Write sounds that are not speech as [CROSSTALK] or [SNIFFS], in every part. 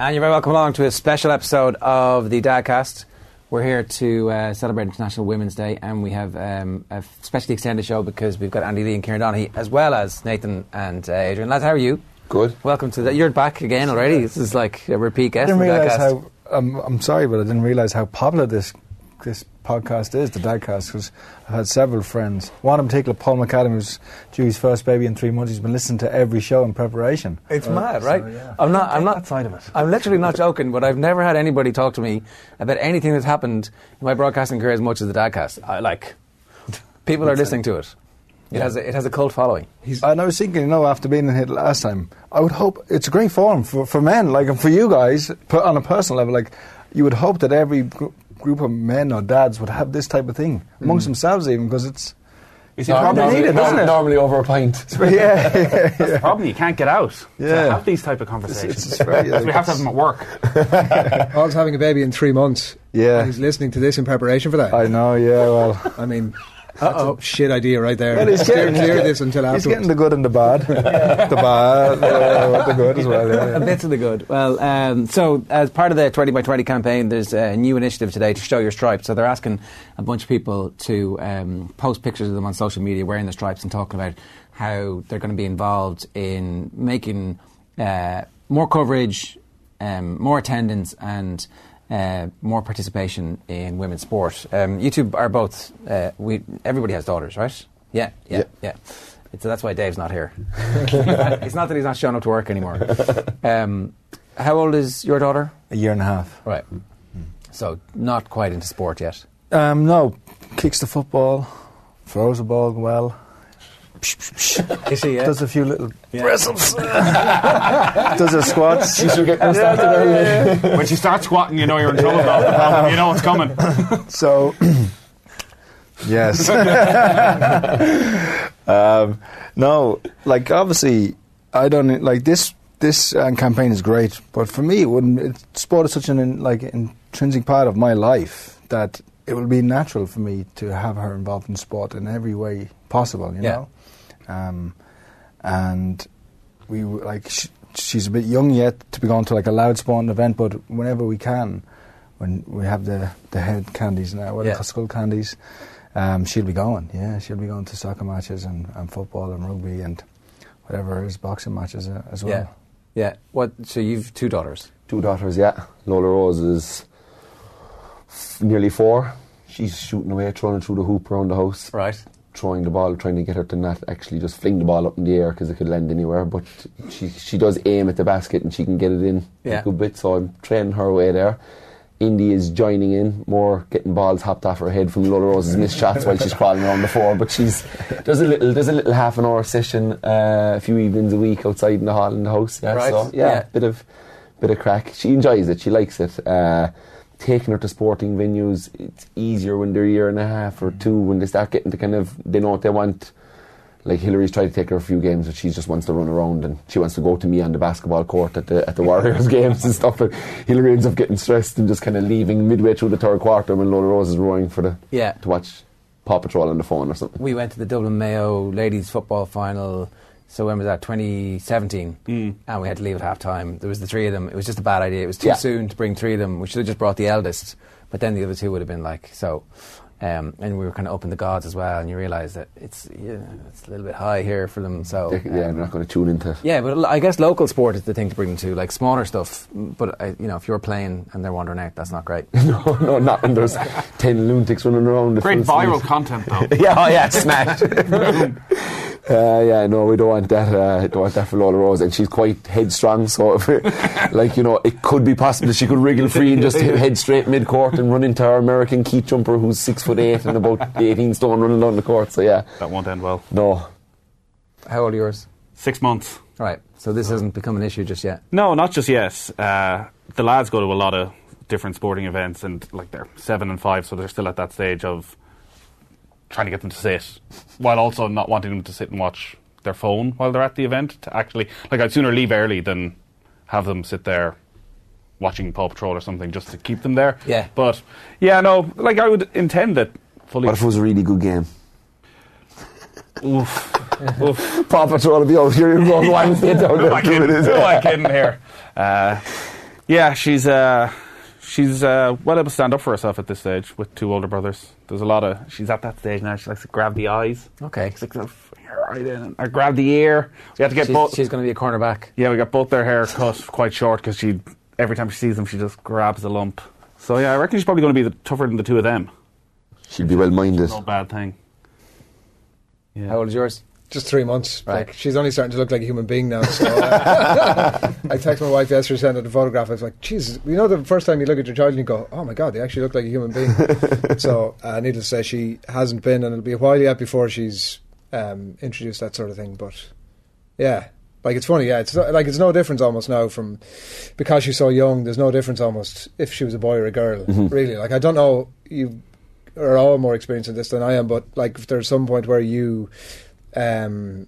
And you're very welcome along to a special episode of the Dadcast. We're here to uh, celebrate International Women's Day, and we have um, a specially extended show because we've got Andy Lee and Kieran Donaghy, as well as Nathan and uh, Adrian. Lads, how are you? Good. Welcome to the. You're back again already. This is like a repeat I guest. didn't realise how. Um, I'm sorry, but I didn't realise how popular this this podcast is, the Dadcast, because I've had several friends. One in particular, Paul McAdam, who's due his first baby in three months. He's been listening to every show in preparation. It's Uh, mad, so, right? yeah. I'm not. I'm not. Side of it. I'm literally not joking, but I've never had anybody talk to me about anything that's happened in my broadcasting career as much as the Dadcast. I like. [LAUGHS] People are listening to it. It has a, it has a cult following. And I was thinking, you know, after being in it last time, I would hope it's a great forum for, for men, like, and for you guys, put on a personal level, like, you would hope that every group of men or dads would have this type of thing amongst mm. themselves, even because it's. You see, It's the probably problem, needed, norm- isn't it? Normally over a pint. yeah, yeah, [LAUGHS] [LAUGHS] that's the problem. You can't get out yeah. to Yeah. have these type of conversations. It's- it's very, [LAUGHS] Because we have to have them at work. Paul's having a baby in three months. Yeah. He's listening to this in preparation for that. I know, yeah, well. I mean, that's a shit idea right there. Well, he's Steer getting- clear he's this until He's getting the good and the bad. [LAUGHS] the bad, uh, the good as well. Yeah, A yeah. bit of the good. Well, um, so as part of the 20 by 20 campaign, there's a new initiative today to show your stripes. So they're asking a bunch of people to um, post pictures of them on social media wearing the stripes and talking about how they're going to be involved in making uh, more coverage, um, more attendance, and uh, more participation in women's sport. Um, you two are both. Uh, we everybody has daughters, right? Yeah, yeah, yeah. Yeah. So that's why Dave's not here. [LAUGHS] it's not that he's not showing up to work anymore. Um, how old is your daughter? A year and a half. Right. So not quite into sport yet. Um, no, kicks the football, throws the ball well, Is she? Yeah. does a few little bristles, [LAUGHS] does her squats. She's getting started early. when she starts squatting, you know you're in trouble. though. you know what's coming. [LAUGHS] So, [CLEARS THROAT] yes. [LAUGHS] um, no, like obviously, I don't like this. This um, campaign is great, but for me, it wouldn't. It, sport is such an in, like intrinsic part of my life that it would be natural for me to have her involved in sport in every way possible. You Yeah. know, um, and we like sh- she's a bit young yet to be going to like a loud sporting event, but whenever we can, when we have the the head candies now, what Yeah. are they skull candies, um, she'll be going. Yeah, she'll be going to soccer matches and, and football and rugby and whatever is boxing matches uh, as well. Yeah. Yeah. What? So you've two daughters. Two daughters, yeah. Lola Rose is nearly four. She's shooting away, throwing through the hoop around the house, Right. Throwing the ball, trying to get her to not actually just fling the ball up in the air because it could land anywhere. But she she does aim at the basket and she can get it in Yeah. a good bit. So I'm training her way there. Indy is joining in more, getting balls hopped off her head from Lola Rose's missed shots while she's crawling around the floor. But she's there's a little there's a little half an hour session uh, a few evenings a week outside in the hall in the house. Yeah, Right, so yeah, yeah. bit of bit of crack. She enjoys it. She likes it. Uh, taking her to sporting venues, it's easier when they're a year and a half or two when they start getting to kind of they know what they want. Like Hillary's tried to take her a few games, but she just wants to run around and she wants to go to me on the basketball court at the at the Warriors [LAUGHS] games and stuff. But Hillary ends up getting stressed and just kind of leaving midway through the third quarter when Lola Rose is roaring for the Yeah. to watch Paw Patrol on the phone or something. We went to the Dublin Mayo ladies football final. So when was that? 2017, Mm. and we had to leave at half time. There was the three of them. It was just a bad idea. It was too Yeah. soon to bring three of them. We should have just brought the eldest, but then the other two would have been like so. Um, and we were kind of up in the gods as well, and you realise that it's yeah, it's a little bit high here for them. So They, yeah, um, they're not going to tune into. Yeah, but I guess local sport is the thing to bring them to, like smaller stuff. But uh, you know, if you're playing and they're wandering out, that's not great. [LAUGHS] no, no, not when there's [LAUGHS] ten lunatics running around. the Great viral sleeve. [LAUGHS] content, though. yeah, oh yeah, smash. Uh, yeah, no, we don't want that. Uh, don't want that for Lola Rose, and she's quite headstrong. So, if it, like you know, it could be possible that she could wriggle free and just [LAUGHS] head straight mid court and run into our American key jumper, who's six foot eight and about [LAUGHS] eighteen stone, running down the court. So yeah, That won't end well. no, How old are yours? Six months. Right. So this hasn't become an issue just yet. No, not just yet. Uh, the lads go to a lot of different sporting events, and like they're seven and five, so they're still at that stage of trying to get them to sit, while also not wanting them to sit and watch their phone while they're at the event. To actually, like, I'd sooner leave early than have them sit there watching Paw Patrol or something just to keep them there. Yeah. But yeah, no, like I would intend that fully. what if it was a really good game? Oof. [LAUGHS] Oof. Paw Patrol will be out here. You're going [LAUGHS] one fit down Who am I there. kidding? Who am I kidding here? Uh, Yeah, she's uh, she's uh, well able to stand up for herself at this stage with two older brothers. There's a lot of she's at that stage now. She likes to grab the eyes. Okay. She's like "Oh, right in, or grab the ear. We have to get She's, both. she's going to be a cornerback. Yeah, we got both their hair cut quite short because she every time she sees them, she just grabs a lump. So yeah, I reckon she's probably going to be the, tougher than the two of them. She'd be well minded. No bad thing. Yeah. How old is yours? Just three months. Right. Like, she's only starting to look like a human being now. So uh, [LAUGHS] I texted my wife yesterday, sent her the photograph. I was like, "Jesus, you know, the first time you look at your child and you go, oh my god, they actually look like a human being." [LAUGHS] so, uh, needless to say, she hasn't been, and it'll be a while yet before she's um, introduced that sort of thing. But yeah, like it's funny. Yeah, it's not, like it's no difference almost now from because she's so young. There's no difference almost if she was a boy or a girl. Really, like I don't know you are all more experienced in this than I am, but like if there's some point where you, um,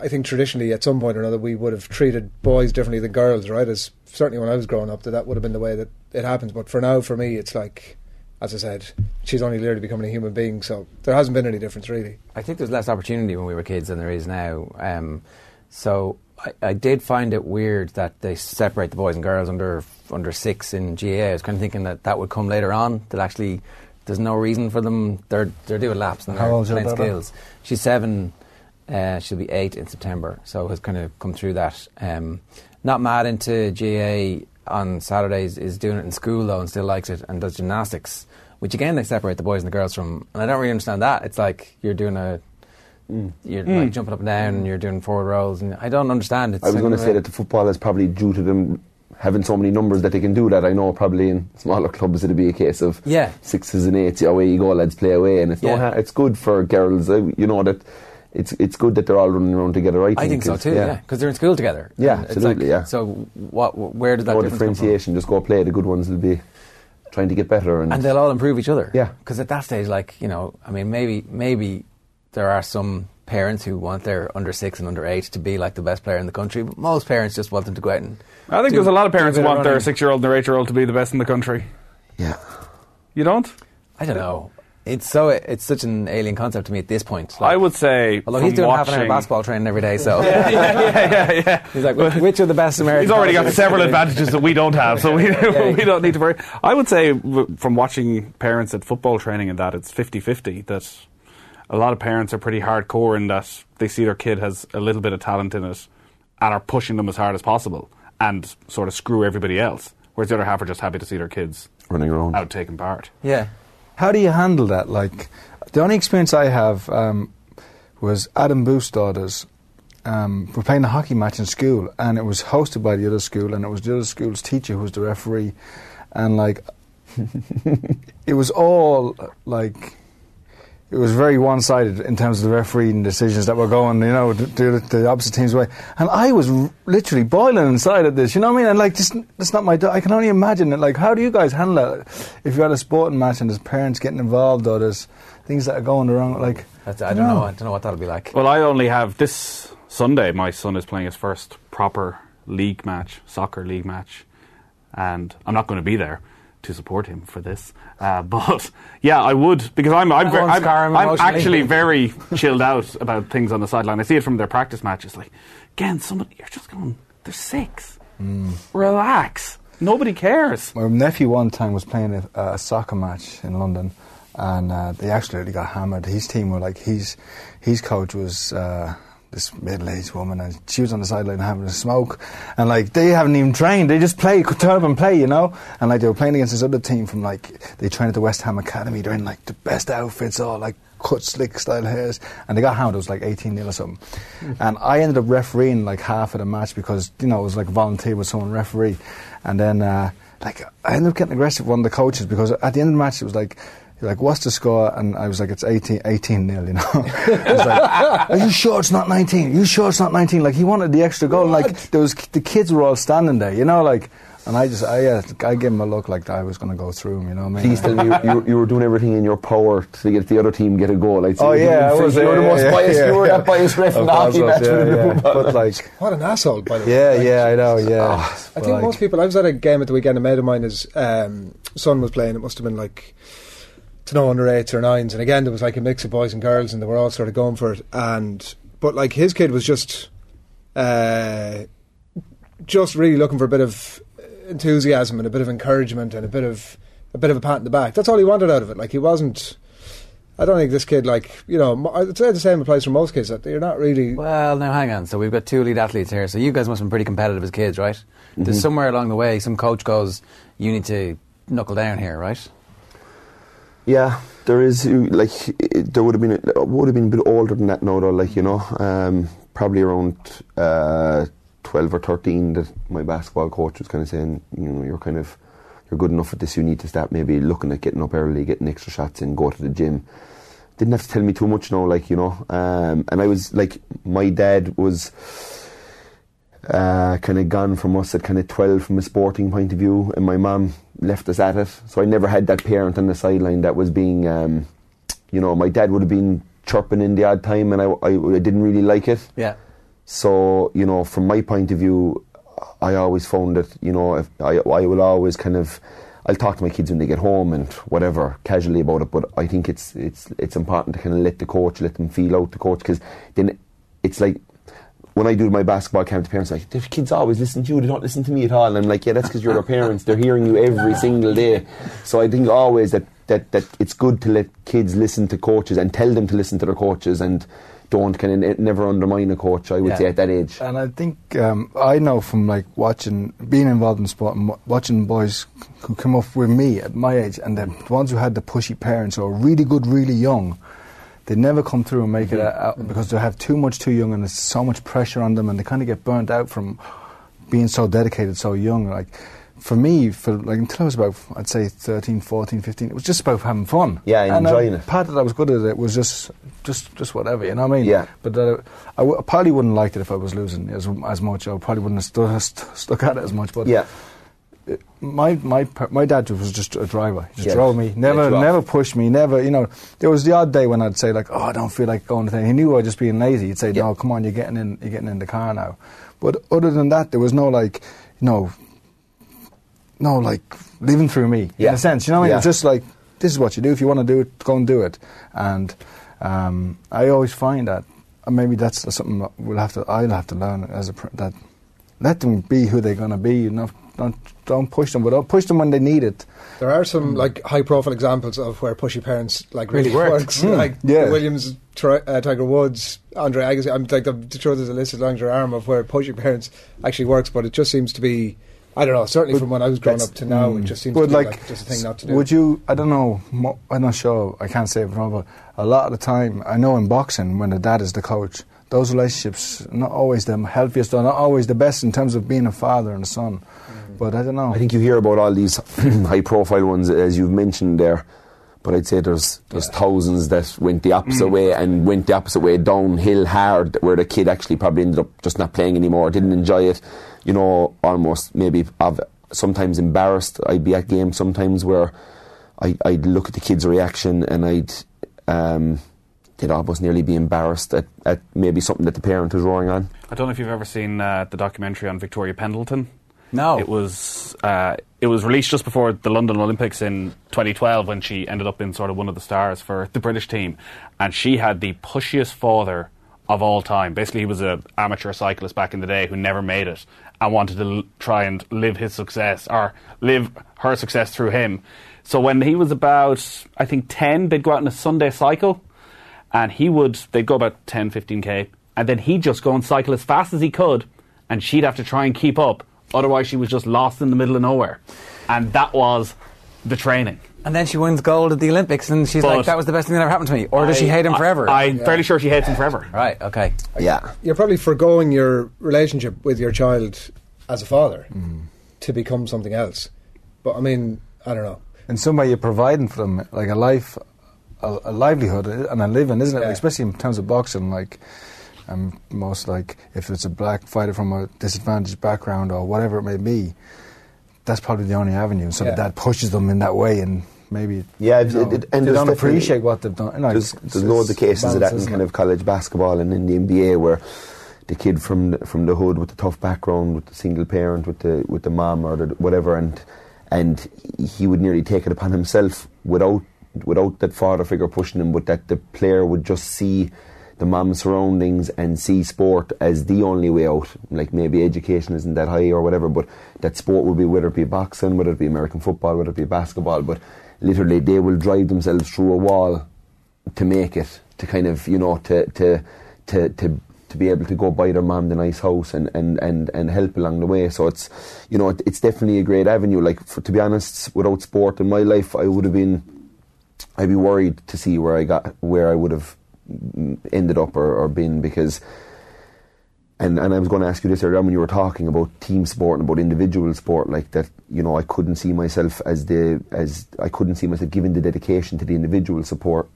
I think traditionally at some point or another we would have treated boys differently than girls, right? As certainly when I was growing up, that that would have been the way that it happens. But for now, for me, it's like, as I said, she's only literally becoming a human being, so there hasn't been any difference really. I think there's less opportunity when we were kids than there is now. Um, so I, I did find it weird that they separate the boys and girls under under six in GAA. I was kind of thinking that that would come later on. That actually there's no reason for them. They're they're doing laps and they're old's your playing skills. She's seven. Uh, she'll be eight in September, so has kind of come through that. Um, not mad into GAA on Saturdays. Is doing it in school though, and still likes it, and does gymnastics, which again they separate the boys and the girls from. And I don't really understand that. It's like you're doing a you're like jumping up and down and you're doing forward rolls and I don't understand it. I was going to say that the football is probably due to them having so many numbers that they can do that. I know probably in smaller clubs it'd be a case of Yeah. sixes and eights. Away you go, lads play away, and it's no Yeah. ha- it's good for girls. uh, You know that it's it's good that they're all running around together. I think, I think so too, yeah, because they're in school together. Yeah, And absolutely, like- yeah. So what? Where does that no difference come from? differentiation. Just go play. The good ones will be trying to get better. And, And they'll all improve each other. Yeah. Because at that stage, like you know, I mean, maybe maybe there are some parents who want their under six and under eight to be like the best player in the country, but most parents just want them to go out and. I think do- there's a lot of parents who of want their six-year-old and their eight-year-old to be the best in the country. yeah, You don't? I don't know. It's so it's such an alien concept to me at this point. I would say. Although he's doing half an hour watching- basketball training every day, so [LAUGHS] yeah, yeah, yeah. [LAUGHS] he's like, "Which- which are the best American? He's already got several advantages that we don't have, so we, [LAUGHS] Yeah. we don't need to worry. I would say, from watching parents at football training and that, it's 50 50 that a lot of parents are pretty hardcore in that they see their kid has a little bit of talent in it and are pushing them as hard as possible and sort of screw everybody else. Whereas the other half are just happy to see their kids running around. out taking part. Yeah. How do you handle that? Like, the only experience I have um, was Adam Booth's daughters. Um, were playing a hockey match in school, and it was hosted by the other school, and it was the other school's teacher who was the referee, and like, [LAUGHS] it was all like. It was very one-sided in terms of the refereeing decisions that were going, you know, the, the, the opposite team's way. And I was r- literally boiling inside at this, you know what I mean? And like, this, that's not my. Do- I can only imagine it. Like, how do you guys handle it If you're at a sporting match and there's parents getting involved or there's things that are going wrong? like, That's, I don't know. I don't know what that'll be like. Well, I only have this Sunday. My son is playing his first proper league match, soccer league match, and I'm not going to be there to support him for this. Uh, [LAUGHS] but yeah, I would because I'm I'm, That ver- won't I'm, I'm actually [LAUGHS] very chilled out about things on the sideline. I see it from their practice matches. Like, again, somebody you're just going. They're six. Relax. Nobody cares. My nephew one time was playing a, a soccer match in London, and uh, they absolutely got hammered. His team were like his his coach was uh, this middle-aged woman, and she was on the sideline having a smoke, and like they haven't even trained. They just play, turn up and play, you know. And like they were playing against this other team from like they trained at the West Ham Academy. They're in like the best outfits, all like cut slick style hairs, and they got hammered. It was like 18 nil or something. And I ended up refereeing like half of the match because you know it was like volunteer with someone referee, and then uh, like I ended up getting aggressive with one of the coaches because at the end of the match it was like. You're Like what's the score? And I was like, it's 18, 18 nil. You know, [LAUGHS] I was like, are you sure it's not nineteen? Are you sure it's not nineteen? Like he wanted the extra goal. Like there was the kids were all standing there. You know, like, and I just, I, uh, I gave him a look like I was going to go through him. You know what I mean? Please tell me you, you, were- you were doing everything in your power to get the other team get a goal. I'd say Oh yeah, I doing- was. You were the most yeah, biased. yeah, you were yeah. that biased ref in the hockey match. yeah, yeah. But like, [LAUGHS] What an asshole, by the way. yeah, yeah, I know, yeah. I think like, most people. I was at a game at the weekend. A mate of mine, his um, son was playing. It must have been like to know under eights or nines. And again, there was like a mix of boys and girls, and they were all sort of going for it. And but like his kid was just, uh, just really looking for a bit of enthusiasm and a bit of encouragement and a bit of a bit of a pat in the back. That's all he wanted out of it. Like he wasn't. I don't think this kid, like you know, mo- I'd say the same applies for most kids. That you're not really. Well, now hang on. So we've got two lead athletes here. So you guys must have been pretty competitive as kids, right? Mm-hmm. There's somewhere along the way, some coach goes, "You need to knuckle down here, right?" Yeah, there is like there would have been a, would have been a bit older than that now though. Like you know, um, probably around uh, twelve or thirteen. That my basketball coach was kind of saying, you know, you're kind of you're good enough at this. You need to start maybe looking at getting up early, getting extra shots and go to the gym. Didn't have to tell me too much now, like you know. Um, and I was like, my dad was uh, kind of gone from us at kind of 12 from a sporting point of view, and my mum left us at it. So I never had that parent on the sideline that was being, um, you know, my dad would have been chirping in the odd time, and I, I, I didn't really like it. Yeah. So, you know, from my point of view, I always found that, you know, if I, I will always kind of, I'll talk to my kids when they get home and whatever, casually about it, but I think it's, it's, it's important to kind of let the coach, let them feel out the coach, because then it's like, when I do my basketball camp, the parents are like, the kids always listen to you, they don't listen to me at all. And I'm like, yeah, that's because you're their parents. They're hearing you every single day. So I think always that, that, that it's good to let kids listen to coaches and tell them to listen to their coaches and don't kind of never undermine a coach, I would Yeah. say, at that age. And I think um, I know from like watching, being involved in sport, and watching boys who come up with me at my age, and the ones who had the pushy parents or really good, really young, they never come through and make it out because they have too much too young, and there's so much pressure on them, and they kind of get burnt out from being so dedicated so young. Like for me, for like until I was about, I'd say 13, 14, 15, it was just about having fun. Yeah, and I- enjoying it. Part that I was good at it was just, just, just whatever. You know what I mean? Yeah. But uh, I, w- I probably wouldn't liked it if I was losing as, as much. I probably wouldn't have stu- st- stuck at it as much. But Yeah. My my my dad was just a driver. He just Yeah. drove me. Never never pushed me. Never. You know, there was the odd day when I'd say like, "Oh, I don't feel like going to thing." He knew I was just being lazy. He'd say. "No, come on, you're getting in. You're getting in the car now." But other than that, there was no like, you know, no like living through me in Yeah. a sense. You know what I mean? It was just like this is what you do. If you want to do it, go and do it. And um, I always find that and maybe that's something that we'll have to. I'll have to learn as a that. Let them be who they're going to be. You Not don't don't push them, but don't push them when they need it. There are some like high profile examples of where pushy parents like really, Really worked. works. Mm, Like yeah. Williams, Tri- uh, Tiger Woods, Andre Agassi. I'm like I'm sure there's a list as long as your arm of where pushy parents actually works, but it just seems to be. I don't know. Certainly But from when I was growing up to now, it mm. just seems But to be like, like, just a thing not to do. Would you? I don't know. mo- I'm not sure. I can't say it from, but a lot of the time, I know in boxing when the dad is the coach, those relationships not always the healthiest or not always the best in terms of being a father and a son. Mm. But I don't know. I think you hear about all these [CLEARS THROAT] high profile ones as you've mentioned there, but I'd say there's there's thousands that went the opposite way and went the opposite way downhill hard, where the kid actually probably ended up just not playing anymore, didn't enjoy it, you know, almost maybe of sometimes embarrassed. I'd be at games sometimes where I, I'd look at the kid's reaction and I'd um, they'd almost nearly be embarrassed at, at maybe something that the parent was roaring on. I don't know if you've ever seen uh, the documentary on Victoria Pendleton. No. It was uh, it was released just before the London Olympics in 2012 when she ended up in sort of one of the stars for the British team, and she had the pushiest father of all time. Basically, he was an amateur cyclist back in the day who never made it and wanted to l- try and live his success or live her success through him. So when he was about, I think 10, they'd go out on a Sunday cycle and he would they'd go about 10 15k and then he'd just go and cycle as fast as he could and she'd have to try and keep up otherwise she was just lost in the middle of nowhere and that was the training And then she wins gold at the Olympics, and she's But- like, "That was the best thing that ever happened to me." Or does she hate him forever? i'm fairly sure she hates him forever right. Okay. Yeah. You're probably foregoing your relationship with your child as a father Mm. to become something else. But I mean, I don't know. in some way, you're providing for them like a life, a, a livelihood and a living, isn't it? Yeah. Like, especially in terms of boxing, like. Um, most like if it's a black fighter from a disadvantaged background or whatever it may be, that's probably the only avenue. So Yeah. that pushes them in that way, and maybe Yeah, it- know, it- and they don't appreciate what they've done. Know, there's there's loads of cases of that in kind of college basketball and in the NBA where the kid from the, from the hood with the tough background, with the single parent, with the with the mom or the whatever, and and he would nearly take it upon himself without without that father figure pushing him, but that the player would just see the mom surroundings and see sport as the only way out. Like maybe education isn't that high or whatever, but that sport will be whether it be boxing, whether it be American football, whether it be basketball, but literally they will drive themselves through a wall to make it, to kind of you know to to to to, to be able to go buy their mom the nice house and, and, and, and help along the way. So it's you know it, it's definitely a great avenue. Like for, to be honest, without sport in my life, I would have been I'd be worried to see where I got where I would have ended up or, or been because. And, and I was going to ask you this earlier when you were talking about team sport and about individual sport, like that. You know, I couldn't see myself as the as I couldn't see myself giving the dedication to the individual support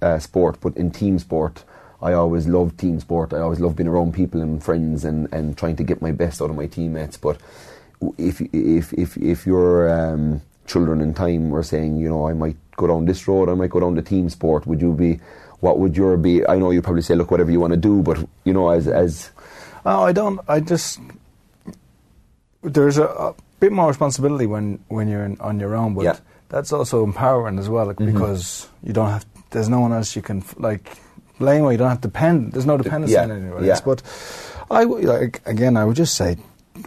uh, sport, but in team sport, I always loved team sport. I always loved being around people and friends and, and trying to get my best out of my teammates. But if if if if your um, children in time were saying, you know, I might go down this road, I might go down the team sport, would you be? What would your be? I know you probably say, look, whatever you want to do, but you know, as as Oh, I don't. I just there's a, a bit more responsibility when when you're in, on your own, but Yeah. that's also empowering as well like, Mm-hmm. because you don't have. There's no one else you can like blame or you don't have to depend. There's no dependency yeah, on anyone yeah. else. But I would- like again, I would just say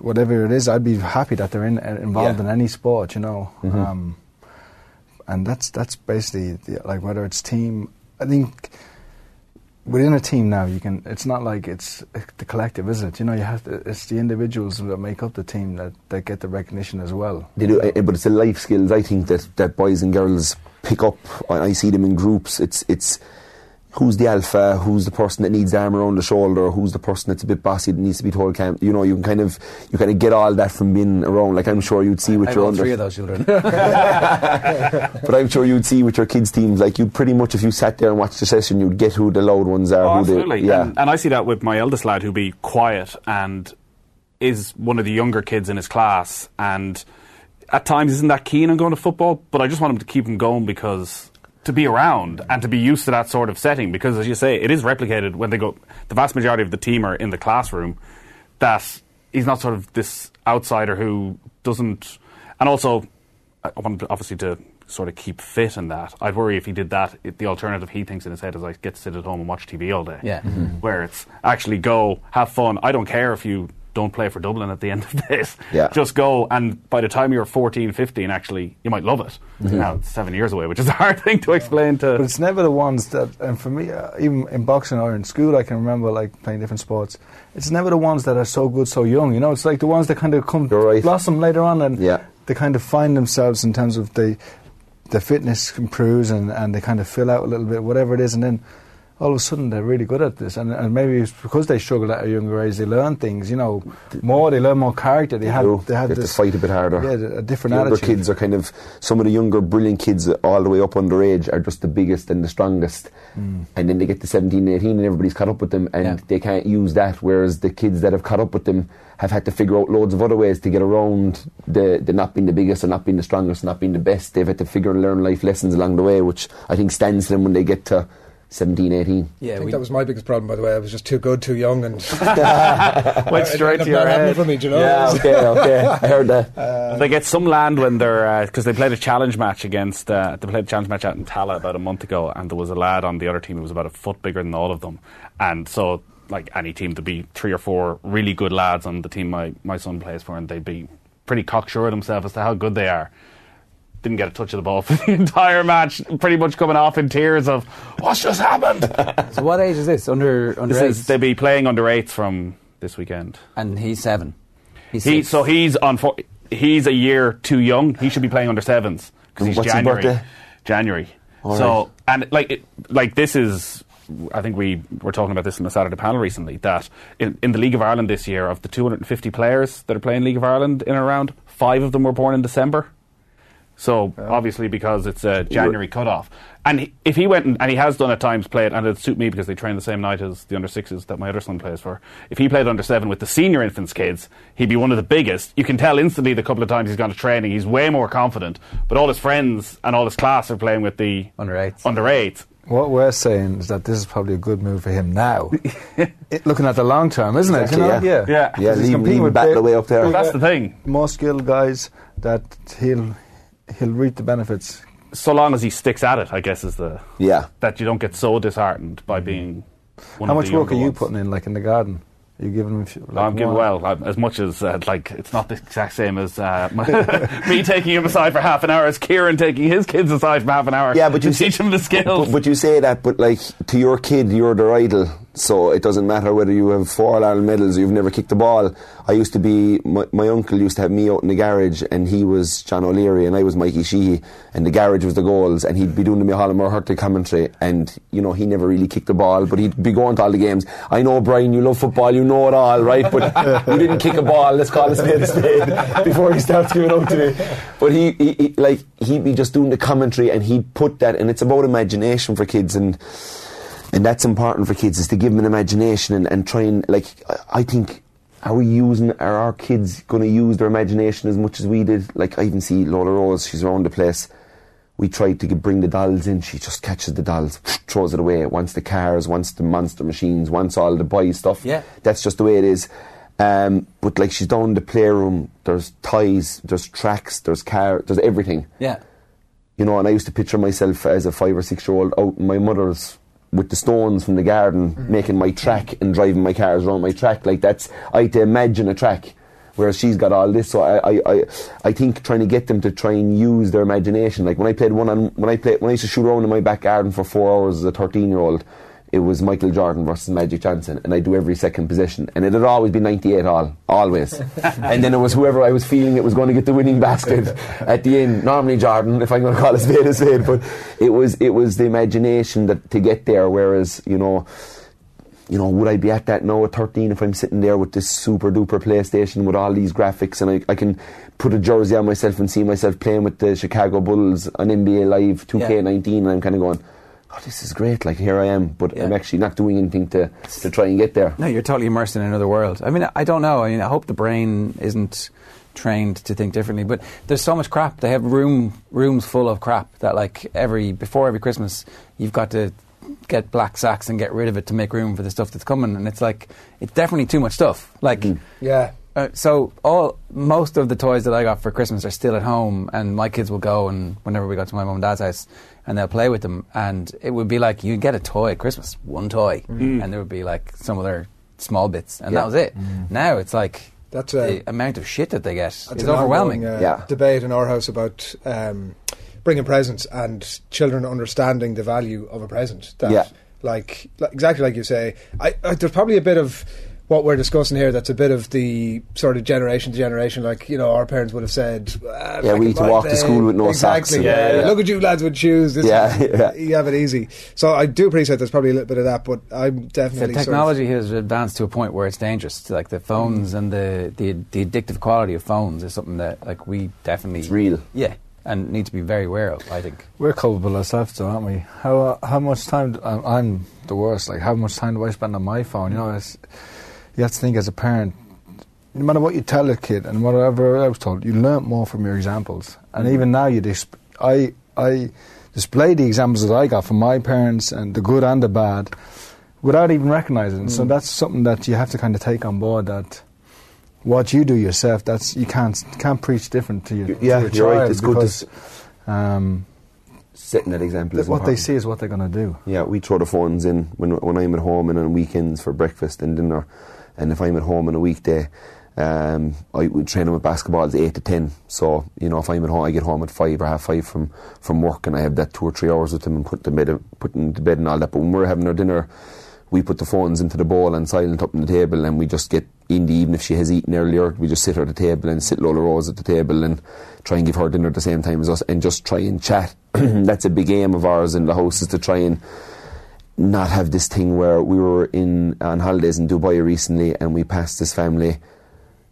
whatever it is, I'd be happy that they're in, uh, involved Yeah. in any sport. You know. Mhm. Um, and that's that's basically the, like whether it's team. I think within a team now, you can. It's not like it's the collective, is it? You know, you have to. It's the individuals that make up the team that, that get the recognition as well. They do, eh, but it's the life skills I think that, that boys and girls pick up. I I see them in groups. It's it's who's the alpha, who's the person that needs the arm around the shoulder, who's the person that's a bit bossy that needs to be told calm. You know, you can kind of you kind of get all that from being around. Like I'm sure you'd see with I have your all under, three of those children. [LAUGHS] [LAUGHS] but I'm sure you'd see with your kids teams. Like you pretty much if you sat there and watched the session, you'd get who the loud ones are. Oh, who absolutely. The, yeah. And, and I see that with my eldest lad who'd be quiet and is one of the younger kids in his class and at times isn't that keen on going to football, but I just want him to keep him going because to be around and to be used to that sort of setting because as you say, it is replicated when they go the vast majority of the team are in the classroom that he's not sort of this outsider who doesn't and also I want obviously to sort of keep fit in that. I'd worry if he did that. It, the alternative he thinks in his head is I get to sit at home and watch TV all day. Yeah. Where it's actually go, have fun. I don't care if you don't play for Dublin at the end of [LAUGHS] this. Yeah. Just go, and by the time you're 14, 15, actually, you might love it. Now, it's seven years away, which is [LAUGHS] a hard thing to explain to. But it's never the ones that, and for me, uh, even in boxing or in school, I can remember like playing different sports. It's never the ones that are so good so young. You know, it's like the ones that kind of come right. blossom later on, and Yeah. they kind of find themselves in terms of the the fitness improves and, and they kind of fill out a little bit, whatever it is, and then all of a sudden they're really good at this. And, and maybe it's because they struggle at a younger age, they learn things, you know, more. They learn more character. They have do. they have They have to fight a bit harder. Yeah, a different the younger attitude. kids are kind of some of the younger brilliant kids all the way up underage are just the biggest and the strongest Mm. and then they get to 17 18 and everybody's caught up with them and Yeah. they can't use that whereas the kids that have caught up with them have had to figure out loads of other ways to get around the, the not being the biggest or not being the strongest and not being the best they've had to figure and learn life lessons along the way which I think stands to them when they get to 17 18 yeah, I think we, that was my biggest problem, by the way. I was just too good, too young, and [LAUGHS] [LAUGHS] Went straight to your not head. for me, you know? yeah okay [LAUGHS] okay I heard that they get some land when they're because they played a challenge match against uh, they played a challenge match out in Tallaght about a month ago, and there was a lad on the other team who was about a foot bigger than all of them, and so like any team, there'd be three or four really good lads on the team my my son plays for, and they'd be pretty cocksure of themselves as to how good they are. Didn't get a touch of the ball [LAUGHS] for the entire match, pretty much coming off in tears of what's just happened. [LAUGHS] so what age is this? Under under this is, they'll be playing under eights from this weekend. and he's seven. He's He, so he's on. For, he's a year too young. He should be playing under sevens because he's What's his January. birthday? January. All so right. and like it, like this is. I think we were talking about this in the Saturday panel recently. That in, in the League of Ireland this year, of the 250 players that are playing League of Ireland in and around, five of them were born in December. So obviously because it's a January cutoff, and he, if he went and, and he has done at times played, and it'd suit me because they train the same night as the under sixes that my other son plays for. If he played under seven with the senior infants kids, he'd be one of the biggest. You can tell instantly the couple of times he's gone to training, he's way more confident. But all his friends and all his class are playing with the Under eights. Under eights. What we're saying is that this is probably a good move for him now. [LAUGHS] It- looking at the long term, isn't Exactly, it? You know? yeah. Yeah. yeah 'Cause he's leave, competing leave with battle big- away up there That's the thing. More skilled guys that he'll he'll reap the benefits. So long as he sticks at it, I guess is the yeah that you don't get so disheartened by being one How much work are you ones. putting in, like in the garden? Are you giving few- Like, I'm giving well I'm- as much as uh, like it's not the exact same as uh, [LAUGHS] [LAUGHS] me taking him aside for half an hour as Kieran taking his kids aside for half an hour. Yeah, but to you say- teach them the skills. But, but you say that, but like to your kid, you're their idol. So it doesn't matter whether you have four Ireland medals or you've never kicked the ball. I used to be, my, my uncle used to have me out in the garage and he was John O'Leary and I was Mikey Sheehy and the garage was the goals and he'd be doing the Micheál Ó Muircheartaigh commentary and, you know, he never really kicked the ball but he'd be going to all the games. I know, Brian, you love football, you know it all, right? But [LAUGHS] you didn't kick a ball, let's call a spade a spade before he starts giving out to me. But he, he, he, like, he'd be just doing the commentary and he'd put that, and it's about imagination for kids and and that's important for kids is to give them an imagination and, and try and like I- think are we using are our kids going to use their imagination as much as we did? Like I even see Lola Rose she's around the place. We tried to bring the dolls in she just catches the dolls [SNIFFS] throws it away. Wants the cars wants the monster machines wants all the boy stuff Yeah. that's just the way it is. Um, but like she's down in the playroom there's toys there's tracks there's car there's everything. Yeah. you know, and I used to picture myself as a five or six year old out in my mother's with the stones from the garden, mm-hmm. making my track and driving my cars around my track. Like that's, I had to imagine a track. Whereas she's got all this, so I, I, I, I think trying to get them to try and use their imagination. Like when I played one on, when I played, when I used to shoot around in my back garden for four hours as a thirteen-year-old, it was Michael Jordan versus Magic Johnson, and I do every second possession, and it had always been ninety-eight all, always. [LAUGHS] and then it was whoever I was feeling it was going to get the winning basket at the end. Normally Jordan, if I'm going to call a spade a spade, but it was it was the imagination that to get there. Whereas you know you know, would I be at that now at 13 if I'm sitting there with this super duper PlayStation with all these graphics and I, I can put a jersey on myself and see myself playing with the Chicago Bulls on NBA Live 2K19 and I'm kind of going, oh, this is great, like here I am, but I'm actually not doing anything to, to try and get there. No, you're totally immersed in another world. I mean, I don't know. I mean, I hope the brain isn't trained to think differently. But there's so much crap. They have room rooms full of crap that, like, every before every Christmas, you've got to get black sacks and get rid of it to make room for the stuff that's coming. And it's like it's definitely too much stuff. Like. Hmm. Yeah. Uh, so all most of the toys that I got for Christmas are still at home, and my kids will go and whenever we go to my mum and dad's house, and they'll play with them, and it would be like you get a toy at Christmas, one toy, and there would be like some other small bits, and Yeah. that was it. Now it's like That's the amount of shit that they get It's an overwhelming. uh, Yeah. debate in our house about um, bringing presents and children understanding the value of a present. That, Yeah. like, like exactly like you say. I, I, there's probably a bit of what we're discussing here. That's a bit of the sort of generation to generation. Like you know, our parents would have said, "Ah, Yeah, we in need to my walk to school with no exactly, socks. Yeah, Yeah, yeah. look at you lads with shoes. This Yeah, is- yeah. you have it easy. So I do appreciate there's probably a little bit of that, but I'm The definitely sort of- technology has advanced to a point where it's dangerous. Like the phones and the, the the addictive quality of phones is something that like we definitely It's real. Yeah, and need to be very aware of. I think. We're culpable ourselves, though, aren't we? How uh, how much time? Do, I'm, I'm the worst. Like, how much time do I spend on my phone? You know, it's, you have to think as a parent. No matter what you tell a kid, and whatever I was told, you learn more from your examples. And even now, you dis- I I display the examples that I got from my parents, and the good and the bad, without even recognizing. it. So that's something that you have to kind of take on board. That what you do yourself, that's you can't can't preach different to, your to Yeah, your you're right. It's good to because, um, setting that example. what they see is what they're going to do. Yeah, we throw the phones in when when I'm at home and on weekends for breakfast and dinner. And if I'm at home on a weekday, um, I would train them with basketballs eight to ten. So you know, if I'm at home, I get home at five or half five from from work, and I have that two or three hours with them and put them bed, put them to bed and all that. But when we're having our dinner, we put the phones into the bowl and silent up on the table, and we just get Indy. Even if she has eaten earlier, we just sit her at the table and sit Lola Rose at the table and try and give her dinner at the same time as us, and just try and chat. [CLEARS THROAT] That's a big aim of ours in the house is to try and not have this thing where we were in on holidays in Dubai recently and we passed this family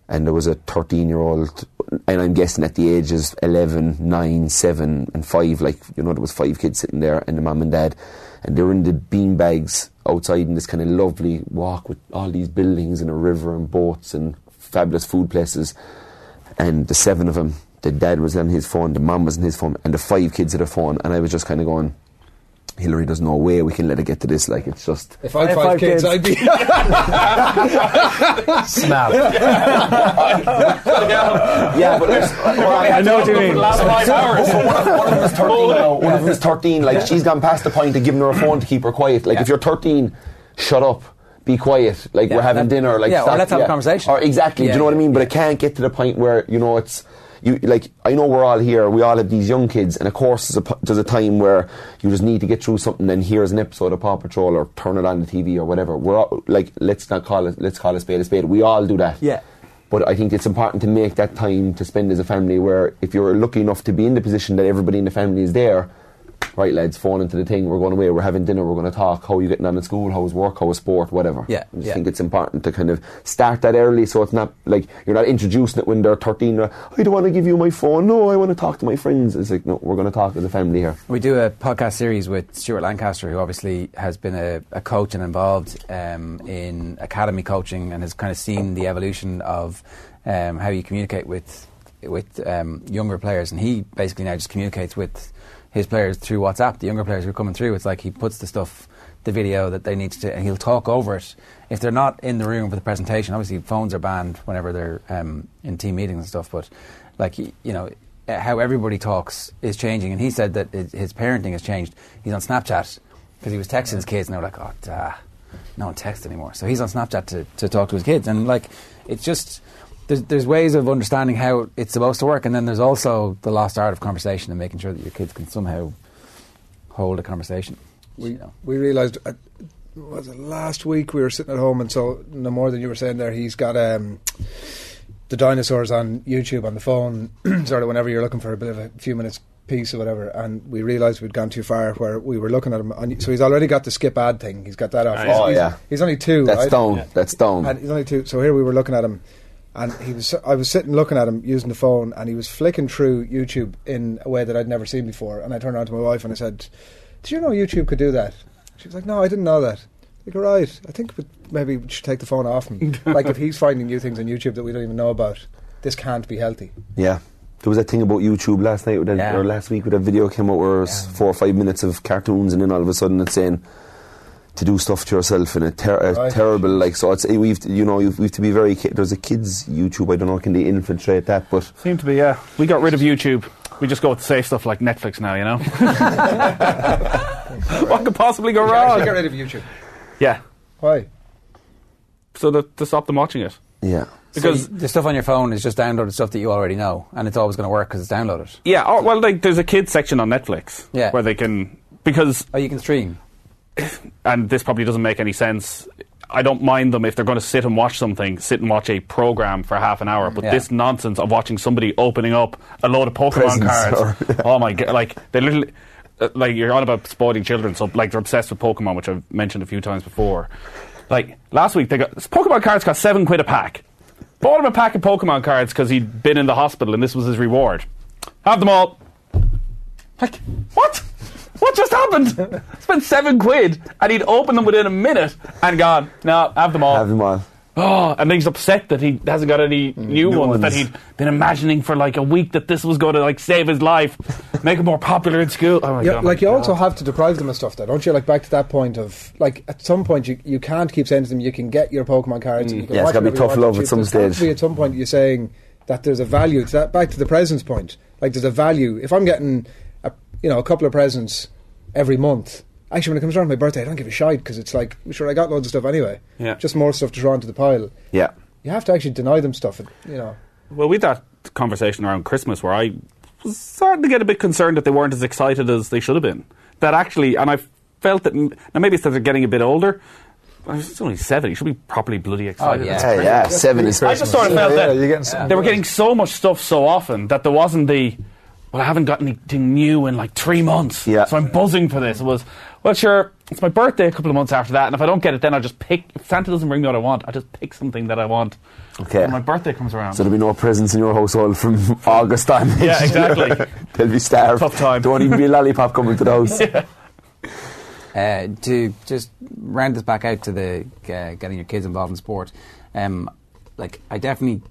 and there was a 13 year old and I'm guessing at the ages 11, 9, 7 and 5 like you know there was five kids sitting there and the mum and dad and they were in the bean bags outside in this kind of lovely walk with all these buildings and a river and boats and fabulous food places. And the seven of them the dad was on his phone the mum was on his phone and the five kids had a phone and I was just kind of going Hillary, there's no way we can let it get to this. Like, it's just. If I had five, five kids, kids. I'd be. Snap. [LAUGHS] Yeah, but there's. I know what you mean. Last five hours. one, of, one of them is 13 now. One of them is 13. Like, she's gone past the point of giving her a phone to keep her quiet. Like, if you're 13, shut up. Be quiet, like Yeah, we're having let- dinner. Like yeah, or stop- let's have a conversation. Or exactly, do you know what I yeah, mean? But yeah. it can't get to the point where you know it's you like I know we're all here. We all have these young kids, and of course there's a, there's a time where you just need to get through something. And here's an episode of Paw Patrol, or turn it on the TV, or whatever. We're all, like, let's not call it let's call a spade a spade. We all do that. Yeah. But I think it's important to make that time to spend as a family. Where if you're lucky enough to be in the position that everybody in the family is there, right, lads, phone into the thing. We're going away. We're having dinner. We're going to talk. How are you getting on in school? How's work? How's sport? Whatever. Yeah, I just yeah. think it's important to kind of start that early, so it's not like you're not introducing it when they're 13. uh, I don't want to give you my phone. No, I want to talk to my friends. It's like no, we're going to talk as a family here. We do a podcast series with Stuart Lancaster, who obviously has been a, a coach and involved um, in academy coaching and has kind of seen the evolution of um, how you communicate with with um, younger players. And he basically now just communicates with his players through WhatsApp. The younger players who are coming through, it's like he puts the stuff, the video that they need to, and he'll talk over it. If they're not in the room for the presentation, obviously phones are banned whenever they're um, in team meetings and stuff. But like you know, uh, how everybody talks is changing. And he said that his, his parenting has changed. He's on Snapchat because he was texting his kids, and they were like, "Oh, duh, no one texts anymore." So he's on Snapchat to, to talk to his kids, and like it's just. There's, there's ways of understanding how it's supposed to work, and then there's also the lost art of conversation and making sure that your kids can somehow hold a conversation. We you know. we realised uh, was it last week we were sitting at home and so no more than you were saying there he's got um, the dinosaurs on YouTube on the phone [CLEARS THROAT] sort of whenever you're looking for a bit of a few minutes piece or whatever and we realised we'd gone too far where we were looking at him on, so he's already got the skip ad thing he's got that off Oh, He's- yeah. he's, yeah. he's only two That's right? down. That's down. And he's only two. So here we were looking at him, and he was. I was sitting looking at him using the phone, and he was flicking through YouTube in a way that I'd never seen before. And I turned around to my wife and I said, "Did you know YouTube could do that?" She was like, "No, I didn't know that." Like, all right, I think maybe we should take the phone off him. [LAUGHS] like, if he's finding new things on YouTube that we don't even know about, this can't be healthy. Yeah. There was that thing about YouTube last night, with that, Yeah. or last week, with that video came out where it's four or five minutes of cartoons, and then all of a sudden it's saying to do stuff to yourself, and a, ter- a Right. terrible like. So it's eh, we've you know you've, we've to be very. Ki- there's a kids YouTube. I don't know can they infiltrate that, but Seem to be, yeah. We got rid of YouTube. We just go with safe stuff like Netflix now, you know? [LAUGHS] what could possibly go wrong actually get rid of YouTube. Yeah. Why? So that to stop them watching it. yeah. Because So the stuff on your phone is just downloaded stuff that you already know, and it's always going to work because it's downloaded. Yeah, or, well, like there's a kids section on Netflix Yeah. where they can because, Oh, you can stream. [COUGHS] and this probably doesn't make any sense. I don't mind them if they're going to sit and watch something, sit and watch a program for half an hour. But Yeah. this nonsense of watching somebody opening up a load of Pokemon Presents cards, [LAUGHS] oh my god! Like they literally, uh, like you're on about spoiling children, so like they're obsessed with Pokemon, which I've mentioned a few times before. Like last week, they got Pokemon cards cost seven quid a pack. Bought him a pack of Pokemon cards because he'd been in the hospital and this was his reward. Have them all. Like, what? What just happened? [LAUGHS] Spent seven quid and he'd open them within a minute and gone, no, have them all. Have them all. Oh, and he's upset that he hasn't got any mm, new, New ones, that he'd been imagining for like a week that this was going to like save his life, [LAUGHS] make him more popular in school. Oh my Yeah, God, like my you God. also have to deprive them of stuff, though, don't you? Like back to that point of like at some point you, you can't keep saying to them you can get your Pokemon cards. and You mm. can Yeah, it's watch gotta be tough love at some YouTube. There's got to stage. be at some point you're saying that there's a value to that. Back to the presents point, like there's a value. If I'm getting a you know a couple of presents every month. Actually, when it comes around to my birthday, I don't give a shite because it's like, sure, I got loads of stuff anyway. Yeah. Just more stuff to throw onto the pile. Yeah. You have to actually deny them stuff, you know. Well, we had that conversation around Christmas where I was starting to get a bit concerned that they weren't as excited as they should have been. That actually, and I felt that, now maybe it's that they're getting a bit older. it's only seven. You should be properly bloody oh, excited. Oh, yeah. It's Hey, crazy. yeah. Seven is. I just sort of felt Yeah, that you're getting some- they were getting so much stuff so often that there wasn't the well, I haven't got anything new in like three months, Yeah. so I'm buzzing for this. It was well, sure, it's my birthday a couple of months after that, and if I don't get it, then I'll just pick. If Santa doesn't bring me what I want, I will just pick something that I want. Okay. When my birthday comes around. So there'll be no presents in your household from [LAUGHS] August on. Yeah, exactly. [LAUGHS] They'll be starved. Tough time. There won't even be a lollipop coming to the house. [LAUGHS] Uh, to just round this back out to the uh, getting your kids involved in sport, um, like I definitely,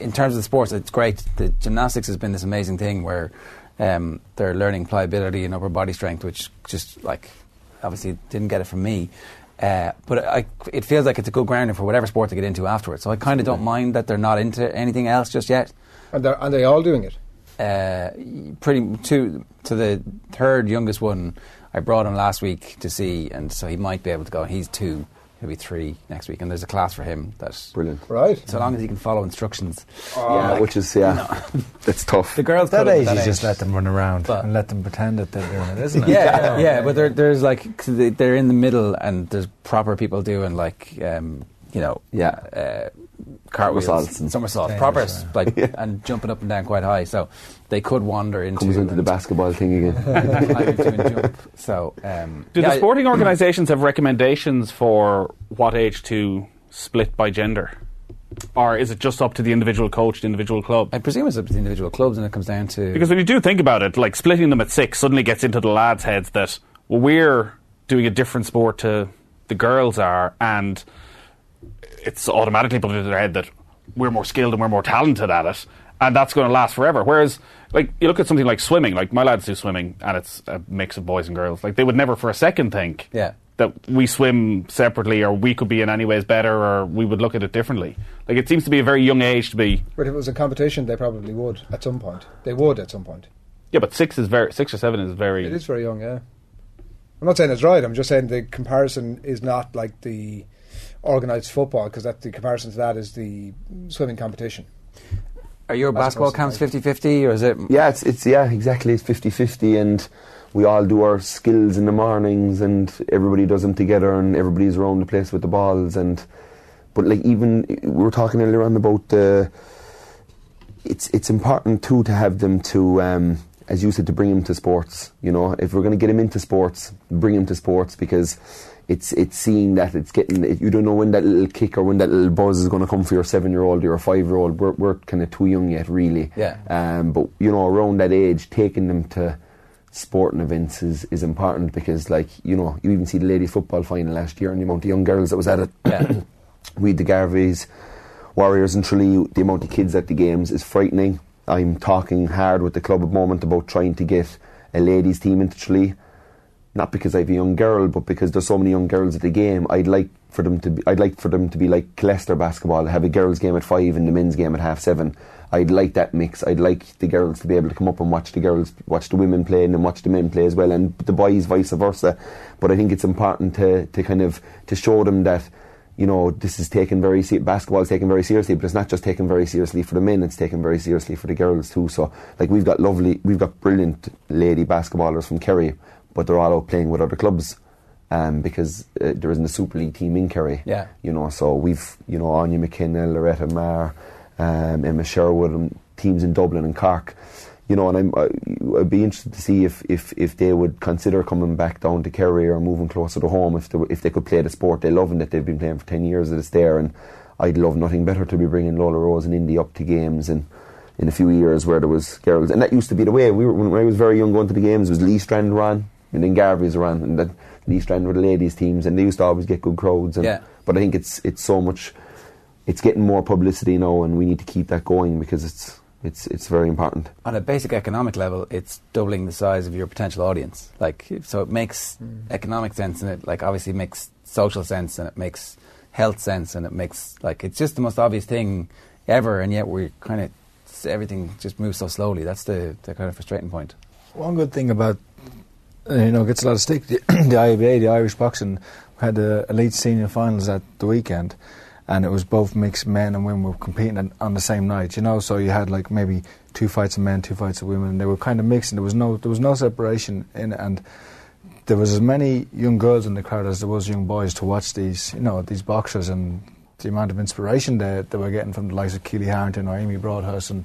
in terms of the sports, it's great. The gymnastics has been this amazing thing where um, they're learning pliability and upper body strength, which just like obviously didn't get it from me. Uh, but I, it feels like it's a good grounding for whatever sport they get into afterwards. So I kind of don't mind that they're not into anything else just yet. And they're, and they all doing it. uh, pretty to to the third youngest one. I brought him last week to see, and so he might be able to go. He's two, he'll be three next week, and there's a class for him. That's Brilliant. Right. so long as he can follow instructions. yeah, which is yeah, [LAUGHS] it's tough. The girls That could age, at you just let them run around But- and let them pretend that they're doing it, isn't it? [LAUGHS] Yeah, yeah, but there, there's like 'cause they- they're in the middle, and there's proper people doing like um, you know, Yeah. uh, cartwheels, Somersaults and- somersaults, Dangerous, proper [LAUGHS] yeah. like and jumping up and down quite high. So they could wander into Comes into the basketball thing again. [LAUGHS] and jump. So um, Do yeah, the sporting organisations have recommendations for what age to split by gender? Or is it just up to the individual coach, the individual club? I presume it's up to the individual clubs, and it comes down to Because when you do think about it, like splitting them at six suddenly gets into the lads' heads that, well, we're doing a different sport to the girls are, and it's automatically put into their head that we're more skilled and we're more talented at it, and that's going to last forever. Whereas, like, you look at something like swimming, like my lads do swimming, and it's a mix of boys and girls. Like, they would never for a second think Yeah. that we swim separately or we could be in any ways better or we would look at it differently. Like, it seems to be a very young age to be. But if it was a competition, they probably would at some point. They would at some point. Yeah, but six is very six or seven is very. It is very young, yeah. I'm not saying it's right. I'm just saying the comparison is not like the organised football because that the comparison to that is the swimming competition. Are your As basketball camps 50-50 or is it? Yeah, it's, it's yeah, exactly. It's 50-50 and we all do our skills in the mornings and everybody does them together and everybody's around the place with the balls and but like even we were talking earlier on about the it's it's important too to have them to um, as you said to bring them to sports you know if we're going to get them into sports bring them to sports because it's it's seeing that it's getting you don't know when that little kick or when that little buzz is going to come for your seven year old or your five year old we're, we're kind of too young yet really Yeah. um, but you know around that age taking them to sporting events is, is important because like you know you even see the ladies football final last year and the amount of young girls that was at it Yeah. [CLEARS THROAT] we the Garveys, Warriors and Tralee, the amount of kids at the games is frightening. I'm talking hard with the club at the moment about trying to get a ladies team into Tralee. Not because I have a young girl, but because there's so many young girls at the game. I'd like for them to be, I'd like for them to be like Leicester basketball, have a girls game at five and the men's game at half seven. I'd like that mix. I'd like the girls to be able to come up and watch the girls, watch the women play, and then watch the men play as well, and the boys vice versa. But I think it's important to to kind of to show them that you know, this is taken very se- basketball is taken very seriously, but it's not just taken very seriously for the men; it's taken very seriously for the girls too. So, like, we've got lovely, we've got brilliant lady basketballers from Kerry, but they're all out playing with other clubs um, because uh, there isn't a Super League team in Kerry. Yeah. you know, so we've you know Anya McKenna, Loretta Marr, um, Emma Sherwood, and teams in Dublin and Cork. You know, and I'm, I, I'd be interested to see if, if, if they would consider coming back down to Kerry or moving closer to home if they, if they could play the sport they love and that they've been playing for 10 years that it's there. And I'd love nothing better to be bringing Lola Rose and Indy up to games in, in a few years where there was girls. And that used to be the way. We were, when I was very young going to the games, it was Lee Strand ran and then Garvey's around and then East End were the ladies teams and they used to always get good crowds. And, Yeah. But I think it's it's so much it's getting more publicity now, and we need to keep that going because it's it's it's very important. on a basic economic level, it's doubling the size of your potential audience. Like, so it makes mm. economic sense, and it like obviously makes social sense, and it makes health sense, and it makes like it's just the most obvious thing ever, and yet we're kind of everything just moves so slowly. That's the the kind of frustrating point. One good thing about Uh, you know gets a lot of stick. The, [CLEARS THROAT] the IABA, the Irish boxing, had the elite senior finals at the weekend, and it was both mixed men and women were competing on- the same night. You know, so you had like maybe two fights of men, two fights of women, and they were kind of mixed. And there was no there was no separation in it, and there was as many young girls in the crowd as there was young boys to watch these you know these boxers and the amount of inspiration that they were getting from the likes of Kellie Harrington or Amy Broadhurst and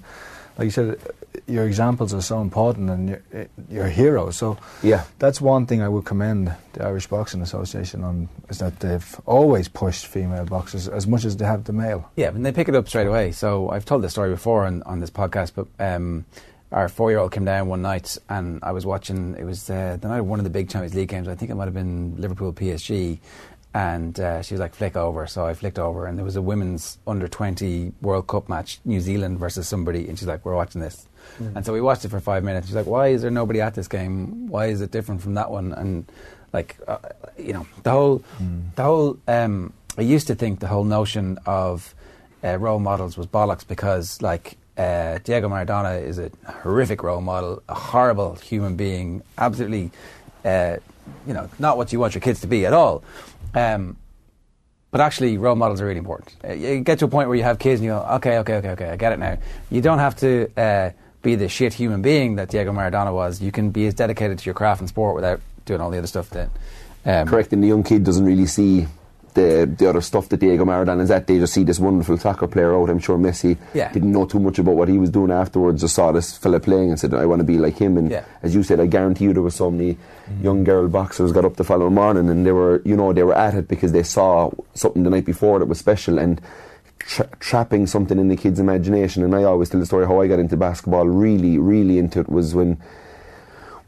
like you said, your examples are so important and you're, you're heroes. So Yeah. that's one thing I would commend the Irish Boxing Association on is that they've always pushed female boxers as much as they have the male. Yeah, and they pick it up straight away. So I've told this story before on, on this podcast, but um, our four-year-old came down one night, and I was watching. It was uh, the night of one of the big Champions League games. I think it might have been Liverpool PSG, and uh, she was like, "Flick over." So I flicked over, and there was a women's under twenty World Cup match, New Zealand versus somebody, and she's like, "We're watching this." And so we watched it for five minutes. She's like, "Why is there nobody at this game? Why is it different from that one?" And like, uh, you know, the whole, the whole. Um, I used to think the whole notion of uh, role models was bollocks because, like, uh, Diego Maradona is a horrific role model, a horrible human being, absolutely, uh, you know, not what you want your kids to be at all. Um, but actually, role models are really important. Uh, you get to a point where you have kids and you go, okay, okay, okay, okay, I get it now. You don't have to uh, be the shit human being that Diego Maradona was. You can be as dedicated to your craft and sport without doing all the other stuff that. Um, Correct, and the young kid doesn't really see the the other stuff that Diego Maradona is at. They just see this wonderful soccer player out. I'm sure Messi Yeah. didn't know too much about what he was doing afterwards. Just saw this fella playing and said, "I want to be like him." And Yeah. as you said, I guarantee you there were so many young girl boxers got up the following morning and they were, you know, they were at it because they saw something the night before that was special and. Tra- trapping something in the kid's imagination, and I always tell the story how I got into basketball. Really, really into it was when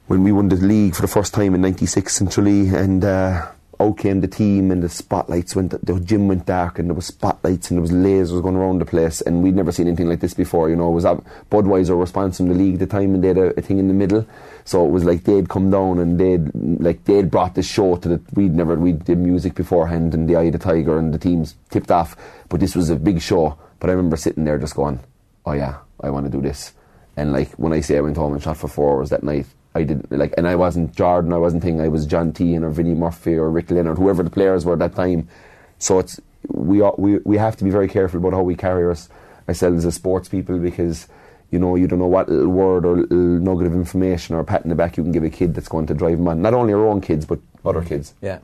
when we won the league for the first time in '96 in Tralee, and uh, out came the team, and the spotlights went, the gym went dark, and there was spotlights, and there was lasers going around the place, and we'd never seen anything like this before. You know, it was Budweiser were sponsoring the league at the time, and they had a, a thing in the middle, so it was like they'd come down and they'd like they'd brought the show to the we'd never we did music beforehand, and the Eye of the Tiger, and the teams tipped off, but this was a big show. But I remember sitting there just going, "Oh yeah, I want to do this." And like when I say I went home and shot for four hours that night, I didn't like, and I wasn't Jordan, I wasn't thing. I was John Teahan or Vinnie Murphy or Rick Leonard, whoever the players were at that time. So it's we ought- we we have to be very careful about how we carry us, ourselves as sports people because you know you don't know what little word or little nugget of information or pat in the back you can give a kid that's going to drive them on. Not only our own kids but other kids. yeah.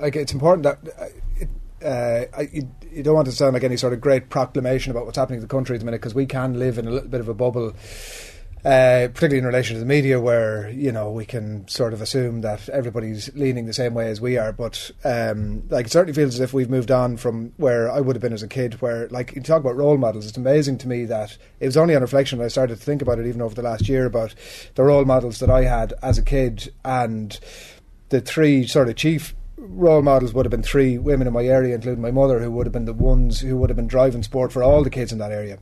like it's important that uh, it, uh, I, you, you don't want to sound like any sort of great proclamation about what's happening in the country at the minute because we can live in a little bit of a bubble. Uh, particularly in relation to the media, where you know we can sort of assume that everybody's leaning the same way as we are, but um, like it certainly feels as if we've moved on from where I would have been as a kid. Where like you talk about role models, it's amazing to me that it was only on reflection that I started to think about it, even over the last year, about the role models that I had as a kid and the three sort of chief role models would have been three women in my area, including my mother, who would have been the ones who would have been driving sport for all the kids in that area.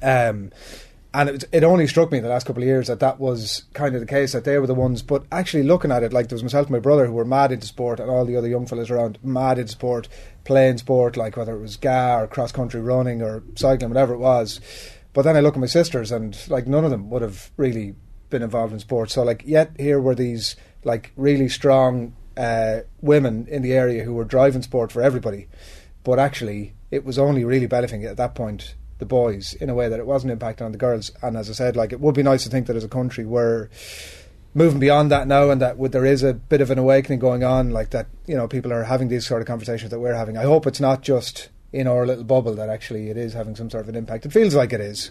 Um, and it, it only struck me in the last couple of years that that was kind of the case that they were the ones. But actually, looking at it, like there was myself and my brother who were mad into sport, and all the other young fellas around mad into sport, playing sport, like whether it was GAA or cross country running or cycling, whatever it was. But then I look at my sisters, and like none of them would have really been involved in sports. So like, yet here were these like really strong uh, women in the area who were driving sport for everybody. But actually, it was only really benefiting at that point the boys in a way that it wasn't impacting on the girls. And as I said, like it would be nice to think that as a country we're moving beyond that now, and that there is a bit of an awakening going on, like that. You know, people are having these sort of conversations that we're having. I hope it's not just in our little bubble that actually it is having some sort of an impact. It feels like it is,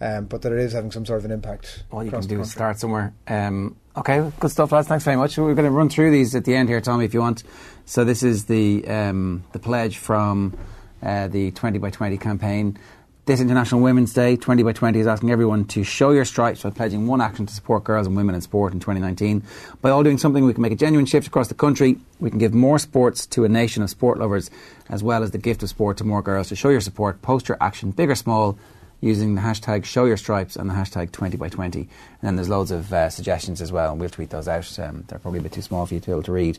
um, but that it is having some sort of an impact. All you can do is start somewhere. Um, okay, good stuff, lads. Thanks very much. We're going to run through these at the end here, Tommy, if you want. So this is the um, the pledge from uh, the 20 by 20 campaign. This International Women's Day, 20 by 20, is asking everyone to show your stripes by pledging one action to support girls and women in sport in 2019. By all doing something, we can make a genuine shift across the country. We can give more sports to a nation of sport lovers, as well as the gift of sport to more girls. To show your support, post your action, big or small, using the hashtag show your stripes and the hashtag 20 by 20 and then there's loads of uh, suggestions as well. And we'll tweet those out. Um, they're probably a bit too small for you to be able to read.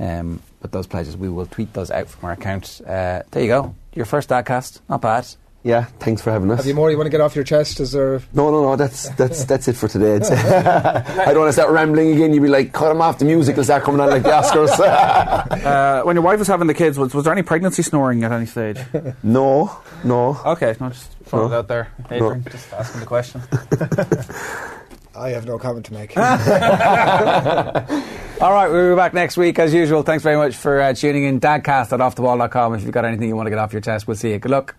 Um, but those pledges we will tweet those out from our account. Uh, there you go. Your first dadcast not bad Yeah, thanks for having us. Have you more you want to get off your chest? Is there? No, no, no. That's [LAUGHS] that's that's it for today. [LAUGHS] I don't want to start rambling again. You'd be like, cut him off. The music will start coming on like the Oscars. [LAUGHS] Uh, when your wife was having the kids, was, was there any pregnancy snoring at any stage? no, no. Okay, no, just throwing No. it out there. Adrian, just asking the question. I have no comment to make. all right we'll be back next week as usual thanks very much for uh, tuning in dadcast at offtheball.com if you've got anything you want to get off your chest we'll see you good luck